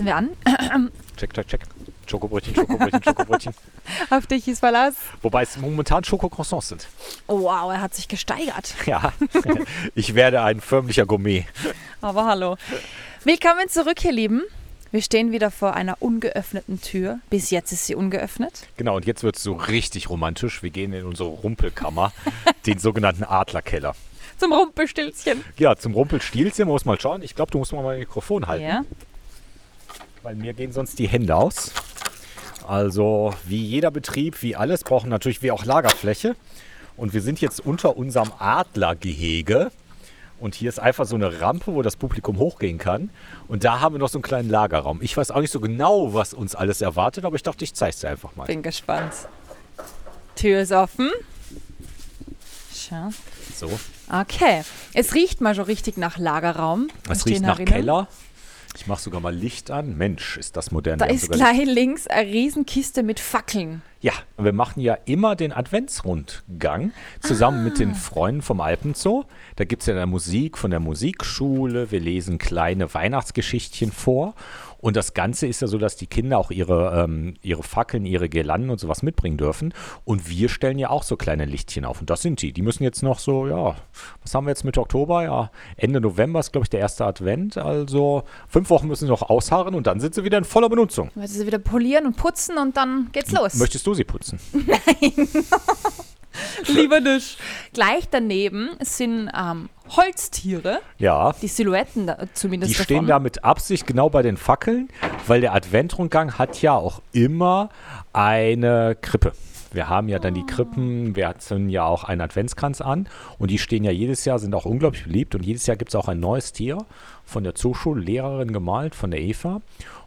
setzen wir an. Check, check, check. Schokobrötchen, Schokobrötchen, Schokobrötchen. Auf dich ist Verlass. Wobei es momentan Schokocroissants sind. Oh, wow, er hat sich gesteigert. Ja, ich werde ein förmlicher Gourmet. Aber hallo. Willkommen zurück, ihr Lieben. Wir stehen wieder vor einer ungeöffneten Tür. Bis jetzt ist sie ungeöffnet. Genau, und jetzt wird es so richtig romantisch. Wir gehen in unsere Rumpelkammer, den sogenannten Adlerkeller. Zum Rumpelstilzchen. Ja, zum Rumpelstilzchen muss mal schauen. Ich glaube, du musst mal mein Mikrofon halten. Ja. Weil mir gehen sonst die Hände aus. Also wie jeder Betrieb, wie alles, brauchen natürlich wir auch Lagerfläche. Und wir sind jetzt unter unserem Adlergehege. Und hier ist einfach so eine Rampe, wo das Publikum hochgehen kann. Und da haben wir noch so einen kleinen Lagerraum. Ich weiß auch nicht so genau, was uns alles erwartet, aber ich dachte, ich zeige es dir einfach mal. Bin gespannt. Tür ist offen. Schau. So, Okay. Es riecht mal schon richtig nach Lagerraum. Es riecht nach. Keller. Ich mache sogar mal Licht an. Mensch, ist das modern. Da ist gleich links eine Riesenkiste mit Fackeln. Ja, wir machen ja immer den Adventsrundgang zusammen mit Ah. den Freunden vom Alpenzoo. Da gibt es ja dann Musik von der Musikschule. Wir lesen kleine Weihnachtsgeschichtchen vor. Und das Ganze ist ja so, dass die Kinder auch ihre, ähm, ihre Fackeln, ihre Girlanden und sowas mitbringen dürfen. Und wir stellen ja auch so kleine Lichtchen auf. Und das sind die. Die müssen jetzt noch so, ja, was haben wir jetzt Mitte Oktober? Ja, Ende November ist, glaube ich, der erste Advent. Also fünf Wochen müssen sie noch ausharren und dann sind sie wieder in voller Benutzung. Wird sie wieder polieren und putzen und dann geht's los. Möchtest du sie putzen? Lieber nicht. Gleich daneben sind ähm, Holztiere, Ja. die Silhouetten da, zumindest Die stehen davon. da mit Absicht genau bei den Fackeln, weil der Adventrundgang hat ja auch immer eine Krippe. Wir haben ja dann die Krippen, wir zünden ja auch einen Adventskranz an und die stehen ja jedes Jahr, sind auch unglaublich beliebt und jedes Jahr gibt es auch ein neues Tier von der Zooschullehrerin gemalt, von der Eva.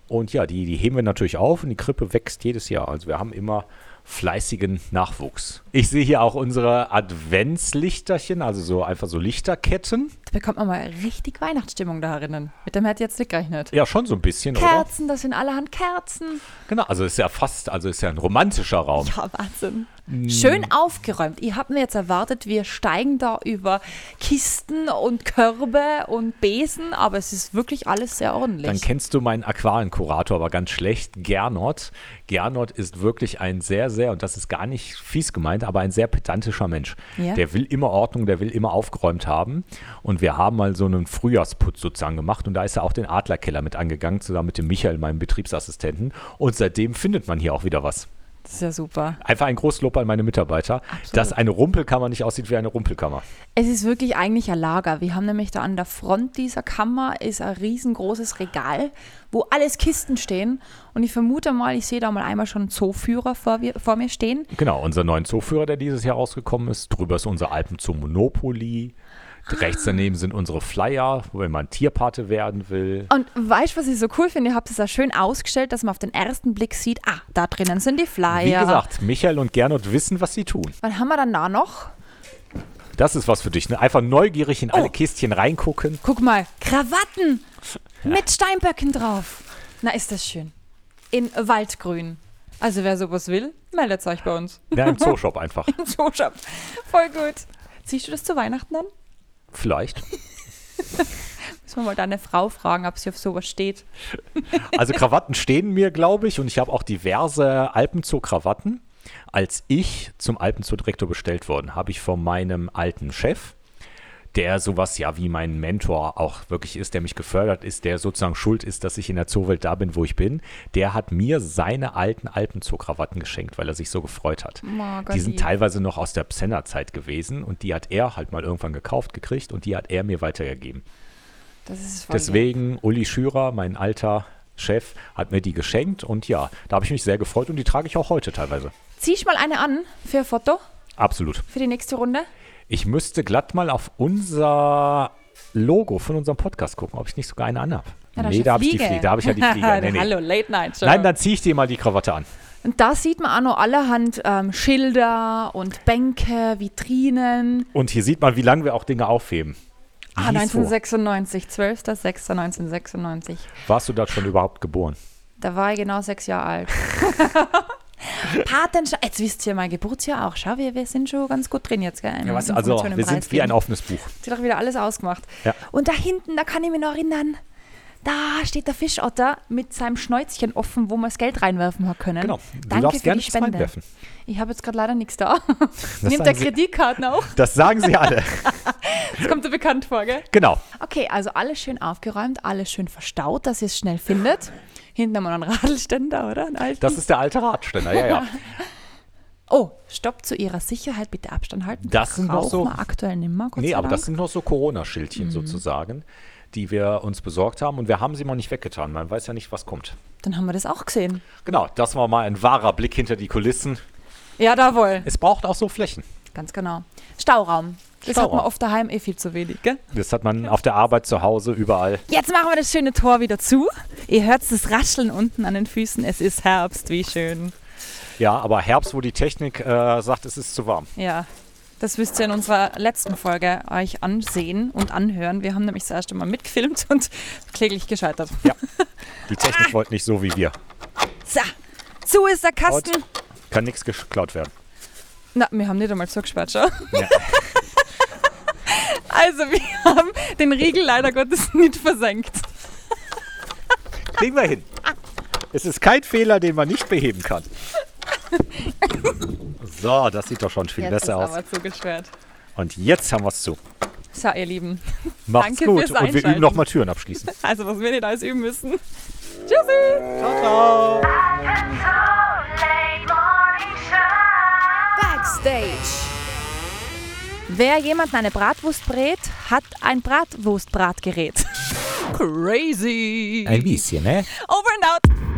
Und ja, die, die heben wir natürlich auf und die Krippe wächst jedes Jahr. Also wir haben immer fleißigen Nachwuchs. Ich sehe hier auch unsere Adventslichterchen, also so einfach so Lichterketten. Da bekommt man mal richtig Weihnachtsstimmung da herinnen. Mit dem hätte ich jetzt nicht gerechnet. Ja, schon so ein bisschen, oder? Kerzen, das sind allerhand Kerzen. Genau, also ist ja fast, also ist ja ein romantischer Raum. Ja, Wahnsinn. Schön aufgeräumt. Ihr habt mir jetzt erwartet, wir steigen da über Kisten und Körbe und Besen, aber es ist wirklich alles sehr ordentlich. Dann kennst du meinen Aquarienkurator aber ganz schlecht, Gernot. Gernot ist wirklich ein sehr, sehr, und das ist gar nicht fies gemeint, aber ein sehr pedantischer Mensch. Ja. Der will immer Ordnung, der will immer aufgeräumt haben. Und wir haben mal so einen Frühjahrsputz sozusagen gemacht und da ist er auch den Adlerkeller mit angegangen, zusammen mit dem Michael, meinem Betriebsassistenten. Und seitdem findet man hier auch wieder was. Das ist ja super. Einfach ein Großlob an meine Mitarbeiter, dass eine Rumpelkammer nicht aussieht wie eine Rumpelkammer. Es ist wirklich eigentlich ein Lager. Wir haben nämlich da an der Front dieser Kammer ist ein riesengroßes Regal, wo alles Kisten stehen. Und ich vermute mal, ich sehe da mal einmal schon einen Zooführer vor, wir, vor mir stehen. Genau, unser neuen Zooführer, der dieses Jahr rausgekommen ist. Drüber ist unser Alpenzoo Monopoly. Rechts daneben sind unsere Flyer, wenn man Tierpate werden will. Und weißt du, was ich so cool finde? Ihr habt es da schön ausgestellt, dass man auf den ersten Blick sieht, ah, da drinnen sind die Flyer. Wie gesagt, Michael und Gernot wissen, was sie tun. Was haben wir dann da noch? Das ist was für dich. Ne? Einfach neugierig in alle Oh. Kistchen reingucken. Guck mal, Krawatten mit Steinböcken drauf. Na, ist das schön. In Waldgrün. Also wer sowas will, meldet euch bei uns. Ja, im Zooshop einfach. Im Zooshop. Voll gut. Ziehst du das zu Weihnachten dann? Vielleicht. Müssen wir mal deine Frau fragen, ob sie auf sowas steht. Also Krawatten stehen mir, glaube ich, und ich habe auch diverse Alpenzoo-Krawatten. Als ich zum Alpenzoo-Direktor bestellt worden, habe ich von meinem alten Chef, der sowas ja wie mein Mentor auch wirklich ist, der mich gefördert ist, der sozusagen schuld ist, dass ich in der Zoowelt da bin, wo ich bin, der hat mir seine alten Alpenzoo-Krawatten geschenkt, weil er sich so gefreut hat. Marga, Die sind teilweise noch aus der Psenner-Zeit gewesen und die hat er halt mal irgendwann gekauft, gekriegt und die hat er mir weitergegeben. Das ist Deswegen, Uli Schürer, mein alter Chef, hat mir die geschenkt und ja, da habe ich mich sehr gefreut und die trage ich auch heute teilweise. Zieh ich mal eine an für ein Foto Absolut. für die nächste Runde. Ich müsste glatt mal auf unser Logo von unserem Podcast gucken, ob ich nicht sogar eine anhab. Ja, nee, da habe ich die Fliege. Da habe ich ja die Fliege. Nee, nee. Hallo, Late Night Show. Nein, dann ziehe ich dir mal die Krawatte an. Und da sieht man auch noch allerhand ähm, Schilder und Bänke, Vitrinen. Und hier sieht man, wie lange wir auch Dinge aufheben. Ah, hieß wo? 1996, 12.06.1996. Warst du da schon überhaupt geboren? Da war ich genau sechs Jahre alt. Patenschaften, jetzt wisst ihr mein Geburtsjahr auch. Schau, wir, wir sind schon ganz gut drin jetzt. Gell? Ja, was, also, wir sind wie ein offenes Buch. Sie hat doch wieder alles ausgemacht. Ja. Und da hinten, da kann ich mich noch erinnern, Da steht der Fischotter mit seinem Schnäuzchen offen, wo wir das Geld reinwerfen haben können. Genau. Du Danke darfst für gerne die Spende. reinwerfen. Ich habe jetzt gerade leider nichts da. Nimmt der Kreditkarten auch? das sagen sie alle. Das kommt dir bekannt vor, gell? genau. Okay, also alles schön aufgeräumt, alles schön verstaut, dass ihr es schnell findet. Hinten haben wir noch einen Radlständer, oder? Einen. Das ist der alte Radständer, ja, ja. oh, stopp zu ihrer Sicherheit, bitte Abstand halten. Das sind noch so- aktuell nimmer, Gott Nee, aber das sind noch so Mhm. Corona-Schildchen sozusagen, die wir uns besorgt haben und wir haben sie mal nicht weggetan. Man weiß ja nicht, was kommt. Dann haben wir das auch gesehen. Genau, das war mal ein wahrer Blick hinter die Kulissen. Ja, jawohl. Es braucht auch so Flächen. Ganz genau. Stauraum. Das hat Stauraum. man oft daheim eh viel zu wenig, gell? Das hat man auf der Arbeit, zu Hause, überall. Jetzt machen wir das schöne Tor wieder zu. Ihr hört das Rascheln unten an den Füßen. Es ist Herbst, wie schön. Ja, aber Herbst, wo die Technik äh, sagt, es ist zu warm. Ja, das müsst ihr in unserer letzten Folge euch ansehen und anhören. Wir haben nämlich das erste Mal mitgefilmt und kläglich gescheitert. Ja. Die Technik wollte nicht so wie wir. So, zu ist der Kasten. Und kann nichts geklaut werden. Na, wir haben nicht einmal zugesperrt, schau. Ja. Also, wir haben den Riegel leider Gottes nicht versenkt. Kriegen wir hin. Es ist kein Fehler, den man nicht beheben kann. So, das sieht doch schon viel Jetzt ist besser aus. aber zugesperrt. Und jetzt haben wir es zu. So, ihr Lieben. Macht's Danke gut. fürs Und wir üben nochmal Türen abschließen. Also, was wir nicht alles üben müssen. Tschüssi! Ciao, ciao. Backstage. Wer jemanden eine Bratwurst brät, hat ein Bratwurstbratgerät. Crazy. Ein bisschen, ne? Over and out.